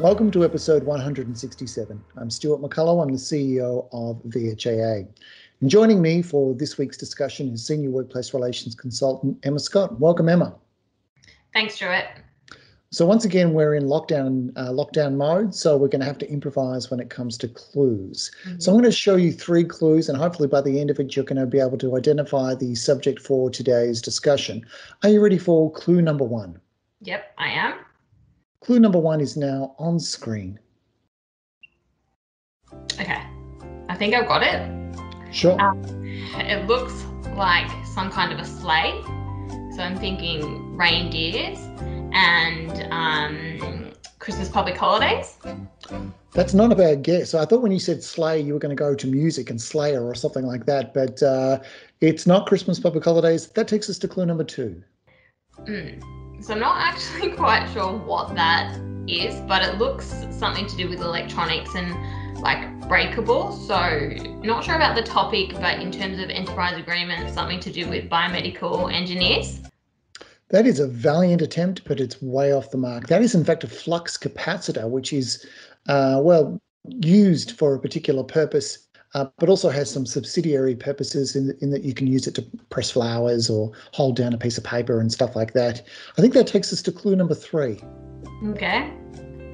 Welcome to episode 167. I'm Stuart McCullough. I'm the CEO of VHIA. And joining me for this week's discussion is Senior Workplace Relations Consultant Emma Scott. Welcome, Emma. Thanks, Stuart. So once again, we're in lockdown uh, lockdown mode, so we're going to have to improvise when it comes to clues. Mm-hmm. So I'm going to show you three clues, and hopefully by the end of it, you're going to be able to identify the subject for today's discussion. Are you ready for clue number one? Yep, I am. Clue number one is now on screen. Okay, I think I've got it. Sure. Um, it looks like some kind of a sleigh. So I'm thinking reindeers and um, Christmas public holidays. That's not a bad guess. I thought when you said sleigh, you were going to go to music and Slayer or something like that, but uh, it's not Christmas public holidays. That takes us to clue number two. Mm. So I'm not actually quite sure what that is, but it looks something to do with electronics and like breakable. So not sure about the topic, but in terms of enterprise agreements, something to do with biomedical engineers. That is a valiant attempt, but it's way off the mark. That is, in fact, a flux capacitor, which is, uh, well, used for a particular purpose uh, but also has some subsidiary purposes in, in that you can use it to press flowers or hold down a piece of paper and stuff like that. I think that takes us to clue number three. Okay.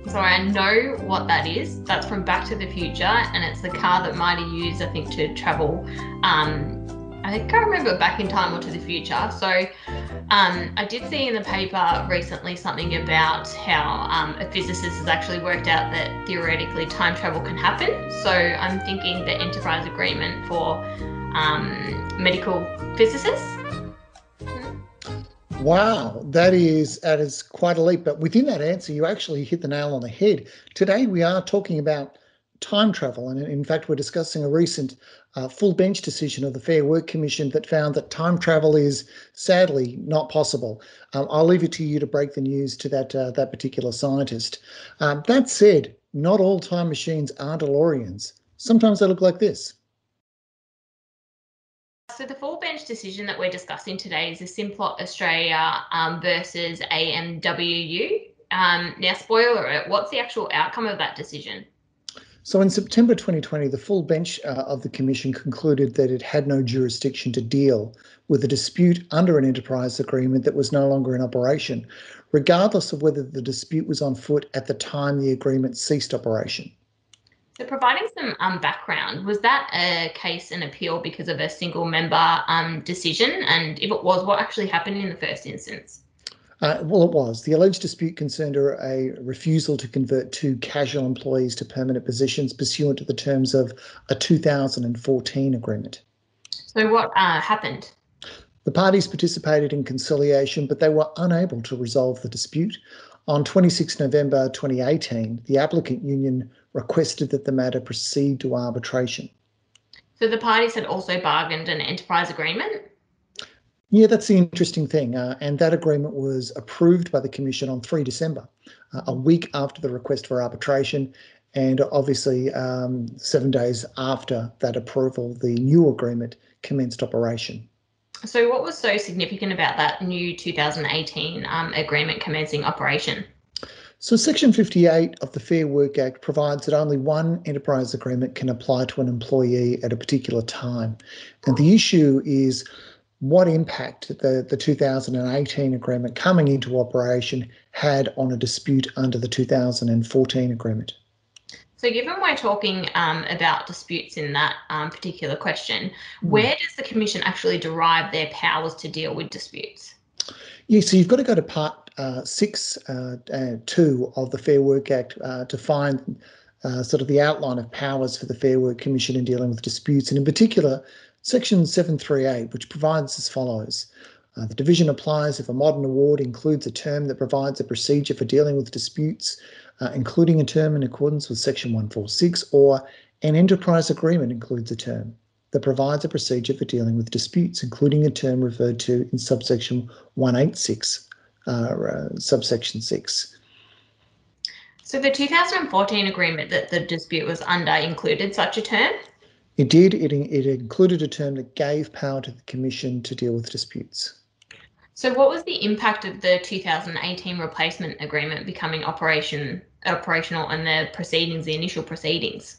So I know what that is. That's from Back to the Future, and it's the car that Marty used, I think, to travel um, I can't remember back in time or to the future. So um, I did see in the paper recently something about how um, a physicist has actually worked out that theoretically time travel can happen. So I'm thinking the enterprise agreement for um, medical physicists. Wow, that is that is quite a leap. But within that answer, you actually hit the nail on the head. Today we are talking about time travel. And in fact, we're discussing a recent uh, full bench decision of the Fair Work Commission that found that time travel is sadly not possible. Um, I'll leave it to you to break the news to that uh, that particular scientist. Um, that said, not all time machines are DeLoreans. Sometimes they look like this. So the full bench decision that we're discussing today is a Simplot Australia um, versus AMWU. Um, now, spoiler alert, what's the actual outcome of that decision? So in September 2020, the full bench uh, of the Commission concluded that it had no jurisdiction to deal with a dispute under an enterprise agreement that was no longer in operation, regardless of whether the dispute was on foot at the time the agreement ceased operation. So, providing some um, background, was that a case and appeal because of a single member um, decision? And if it was, what actually happened in the first instance? Uh, well, it was. The alleged dispute concerned a refusal to convert two casual employees to permanent positions pursuant to the terms of a 2014 agreement. So, what uh, happened? The parties participated in conciliation, but they were unable to resolve the dispute. On 26 November 2018, the applicant union requested that the matter proceed to arbitration. So, the parties had also bargained an enterprise agreement? Yeah, that's the interesting thing. Uh, and that agreement was approved by the Commission on 3 December, uh, a week after the request for arbitration. And obviously, um, seven days after that approval, the new agreement commenced operation. So, what was so significant about that new 2018 um, agreement commencing operation? So, Section 58 of the Fair Work Act provides that only one enterprise agreement can apply to an employee at a particular time. And the issue is what impact the, the 2018 agreement coming into operation had on a dispute under the 2014 agreement. So, given we're talking um, about disputes in that um, particular question, where does the Commission actually derive their powers to deal with disputes? Yeah, so you've got to go to Part uh, 6 uh, uh, 2 of the Fair Work Act uh, to find uh, sort of the outline of powers for the Fair Work Commission in dealing with disputes, and in particular, Section 738, which provides as follows. Uh, the division applies if a modern award includes a term that provides a procedure for dealing with disputes, uh, including a term in accordance with Section 146, or an enterprise agreement includes a term that provides a procedure for dealing with disputes, including a term referred to in subsection 186, uh, uh, subsection 6. So the 2014 agreement that the dispute was under included such a term? It did. It, it included a term that gave power to the Commission to deal with disputes. So, what was the impact of the 2018 replacement agreement becoming operation operational and the proceedings, the initial proceedings?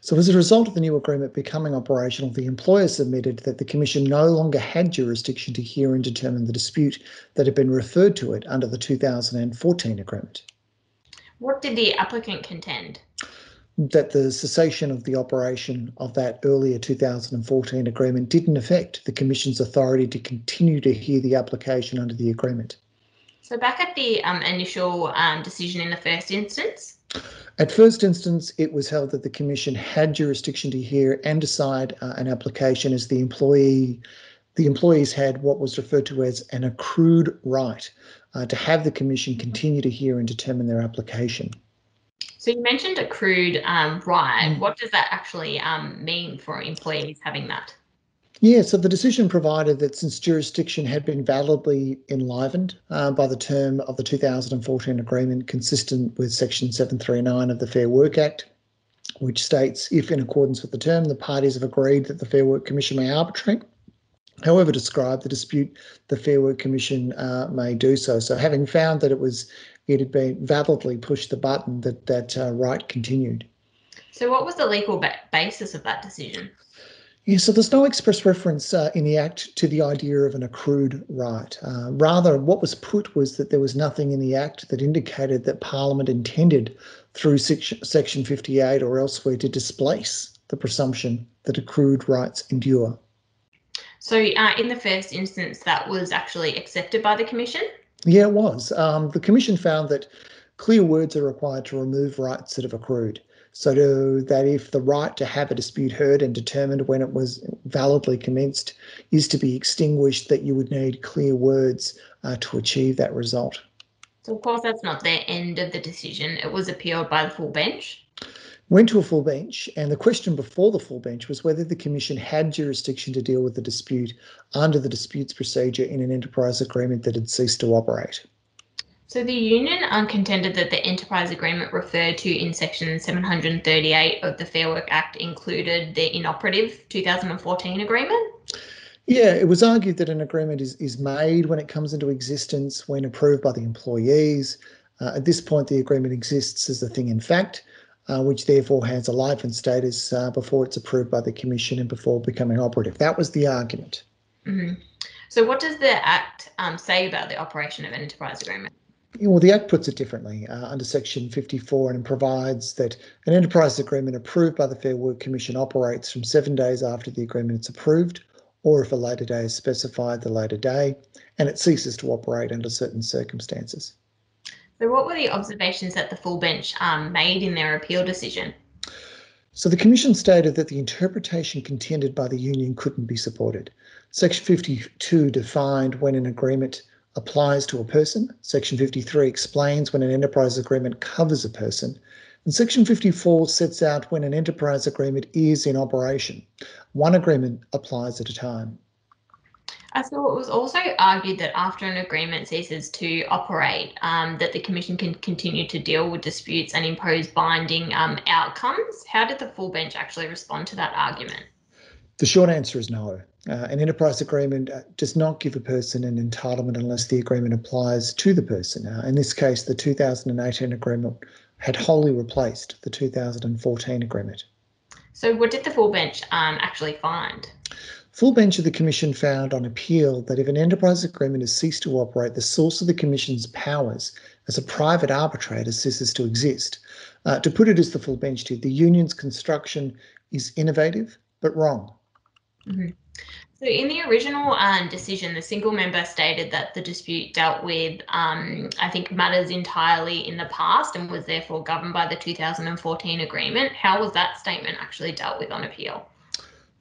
So, as a result of the new agreement becoming operational, the employer submitted that the Commission no longer had jurisdiction to hear and determine the dispute that had been referred to it under the 2014 agreement. What did the applicant contend? That the cessation of the operation of that earlier 2014 agreement didn't affect the Commission's authority to continue to hear the application under the agreement. So, back at the um, initial um, decision in the first instance, at first instance, it was held that the Commission had jurisdiction to hear and decide uh, an application as the employee, the employees had what was referred to as an accrued right uh, to have the Commission continue to hear and determine their application. So you mentioned accrued um, right. Mm. What does that actually um, mean for employees having that? Yeah, so the decision provided that since jurisdiction had been validly enlivened uh, by the term of the 2014 agreement consistent with Section 739 of the Fair Work Act, which states if in accordance with the term the parties have agreed that the Fair Work Commission may arbitrate, however described the dispute, the Fair Work Commission uh, may do so. So having found that it was it had been validly pushed the button that that uh, right continued. So what was the legal ba- basis of that decision? Yeah, so there's no express reference uh, in the Act to the idea of an accrued right. Uh, rather, what was put was that there was nothing in the Act that indicated that Parliament intended through Section 58 or elsewhere to displace the presumption that accrued rights endure. So, uh, in the first instance, that was actually accepted by the Commission? Yeah, it was. Um, the Commission found that clear words are required to remove rights that have accrued so to, that if the right to have a dispute heard and determined when it was validly commenced is to be extinguished, that you would need clear words uh, to achieve that result. So, of course, that's not the end of the decision. It was appealed by the full bench. Went to a full bench, and the question before the full bench was whether the Commission had jurisdiction to deal with the dispute under the disputes procedure in an enterprise agreement that had ceased to operate. So the union contended that the enterprise agreement referred to in section 738 of the Fair Work Act included the inoperative 2014 agreement. Yeah, it was argued that an agreement is, is made when it comes into existence, when approved by the employees. Uh, at this point, the agreement exists as a thing in fact, uh, which therefore has a life and status uh, before it's approved by the Commission and before becoming operative. That was the argument. Mm-hmm. So, what does the Act um, say about the operation of an enterprise agreement? well, the Act puts it differently uh, under Section 54 and provides that an enterprise agreement approved by the Fair Work Commission operates from seven days after the agreement is approved, or if a later day is specified, the later day, and it ceases to operate under certain circumstances. So, what were the observations that the full bench um, made in their appeal decision? So, the Commission stated that the interpretation contended by the union couldn't be supported. Section 52 defined when an agreement applies to a person. Section 53 explains when an enterprise agreement covers a person. And Section 54 sets out when an enterprise agreement is in operation. One agreement applies at a time. Uh, so it was also argued that after an agreement ceases to operate, um, that the Commission can continue to deal with disputes and impose binding um, outcomes. How did the full bench actually respond to that argument? The short answer is no. Uh, an enterprise agreement uh, does not give a person an entitlement unless the agreement applies to the person. Uh, in this case, the 2018 agreement had wholly replaced the 2014 agreement. So, what did the full bench um, actually find? Full bench of the Commission found on appeal that if an enterprise agreement has ceased to operate, the source of the Commission's powers as a private arbitrator ceases to exist. Uh, to put it as the full bench did, the union's construction is innovative but wrong. Mm-hmm. So, in the original um, decision, the single member stated that the dispute dealt with, um, I think, matters entirely in the past and was therefore governed by the 2014 agreement. How was that statement actually dealt with on appeal?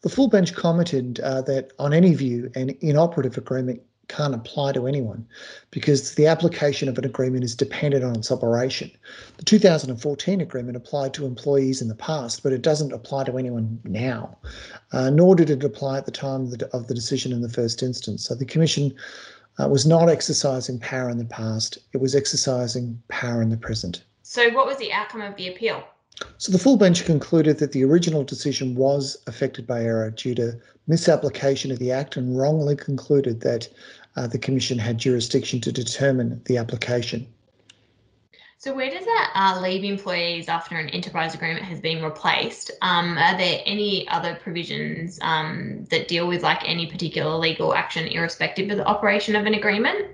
The full bench commented uh, that, on any view, an inoperative agreement can't apply to anyone because the application of an agreement is dependent on its operation. The 2014 agreement applied to employees in the past, but it doesn't apply to anyone now, uh, nor did it apply at the time of the, of the, decision in the first instance. So the Commission uh, was not exercising power in the past, it was exercising power in the present. So, what was the outcome of the appeal? So the full bench concluded that the original decision was affected by error due to misapplication of the Act and wrongly concluded that uh, the Commission had jurisdiction to determine the application. So where does that uh, leave employees after an enterprise agreement has been replaced? Um, are there any other provisions um, that deal with like any particular legal action irrespective of the operation of an agreement?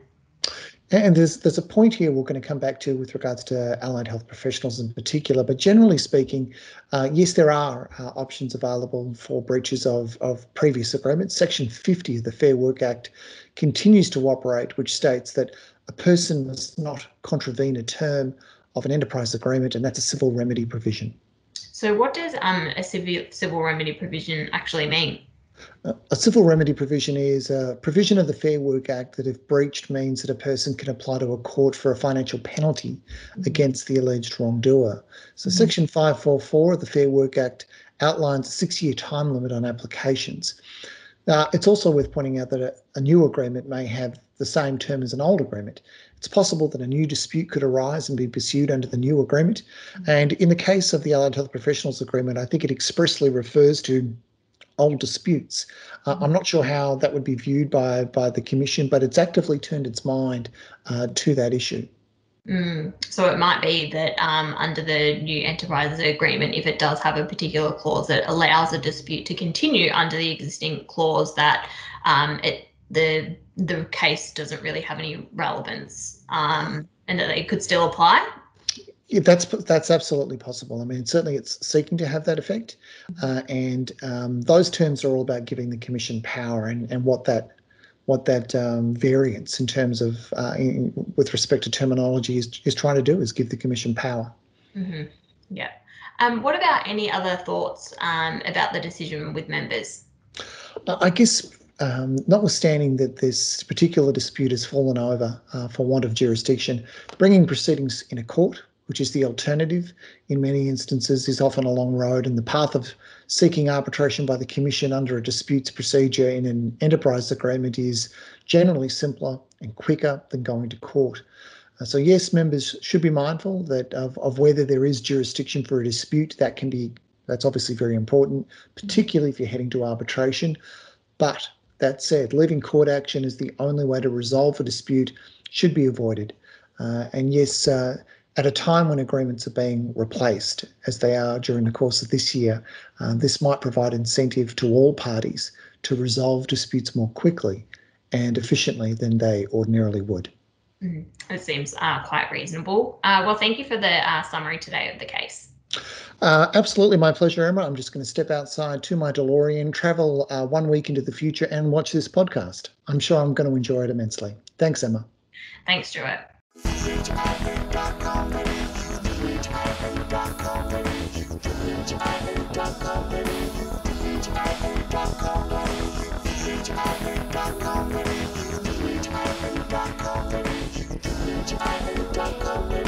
And there's there's a point here we're going to come back to with regards to allied health professionals in particular. But generally speaking, uh, yes, there are uh, options available for breaches of, of previous agreements. Section 50 of the Fair Work Act continues to operate, which states that a person must not contravene a term of an enterprise agreement, and that's a civil remedy provision. So, what does um, a civil civil remedy provision actually mean? A civil remedy provision is a provision of the Fair Work Act that, if breached, means that a person can apply to a court for a financial penalty mm-hmm. against the alleged wrongdoer. So, mm-hmm. Section 544 of the Fair Work Act outlines a six year time limit on applications. Now, it's also worth pointing out that a, a new agreement may have the same term as an old agreement. It's possible that a new dispute could arise and be pursued under the new agreement. Mm-hmm. And in the case of the Allied Health Professionals Agreement, I think it expressly refers to old disputes. Uh, I'm not sure how that would be viewed by by the commission, but it's actively turned its mind uh, to that issue. Mm, so it might be that um, under the new enterprises agreement, if it does have a particular clause that allows a dispute to continue under the existing clause, that um, it the the case doesn't really have any relevance, um, and that it could still apply. Yeah, that's that's absolutely possible. I mean, certainly it's seeking to have that effect, uh, and um, those terms are all about giving the commission power and, and what that what that um, variance in terms of uh, in, with respect to terminology is is trying to do is give the commission power. Mm-hmm. Yeah. Um, what about any other thoughts um, about the decision with members? I guess um, notwithstanding that this particular dispute has fallen over uh, for want of jurisdiction, bringing proceedings in a court which is the alternative in many instances, is often a long road, and the path of seeking arbitration by the Commission under a disputes procedure in an enterprise agreement is generally simpler and quicker than going to court. Uh, so yes, members should be mindful that of, of whether there is jurisdiction for a dispute. That can be that's obviously very important, particularly if you're heading to arbitration. But that said, leaving court action as the only way to resolve a dispute should be avoided. Uh, and yes, uh, at a time when agreements are being replaced, as they are during the course of this year, uh, this might provide incentive to all parties to resolve disputes more quickly and efficiently than they ordinarily would. Mm, it seems uh, quite reasonable. Uh, well, thank you for the uh, summary today of the case. Uh, absolutely, my pleasure, Emma. I'm just going to step outside to my DeLorean, travel uh, one week into the future, and watch this podcast. I'm sure I'm going to enjoy it immensely. Thanks, Emma. Thanks, Stuart. I dot you. to reach I dot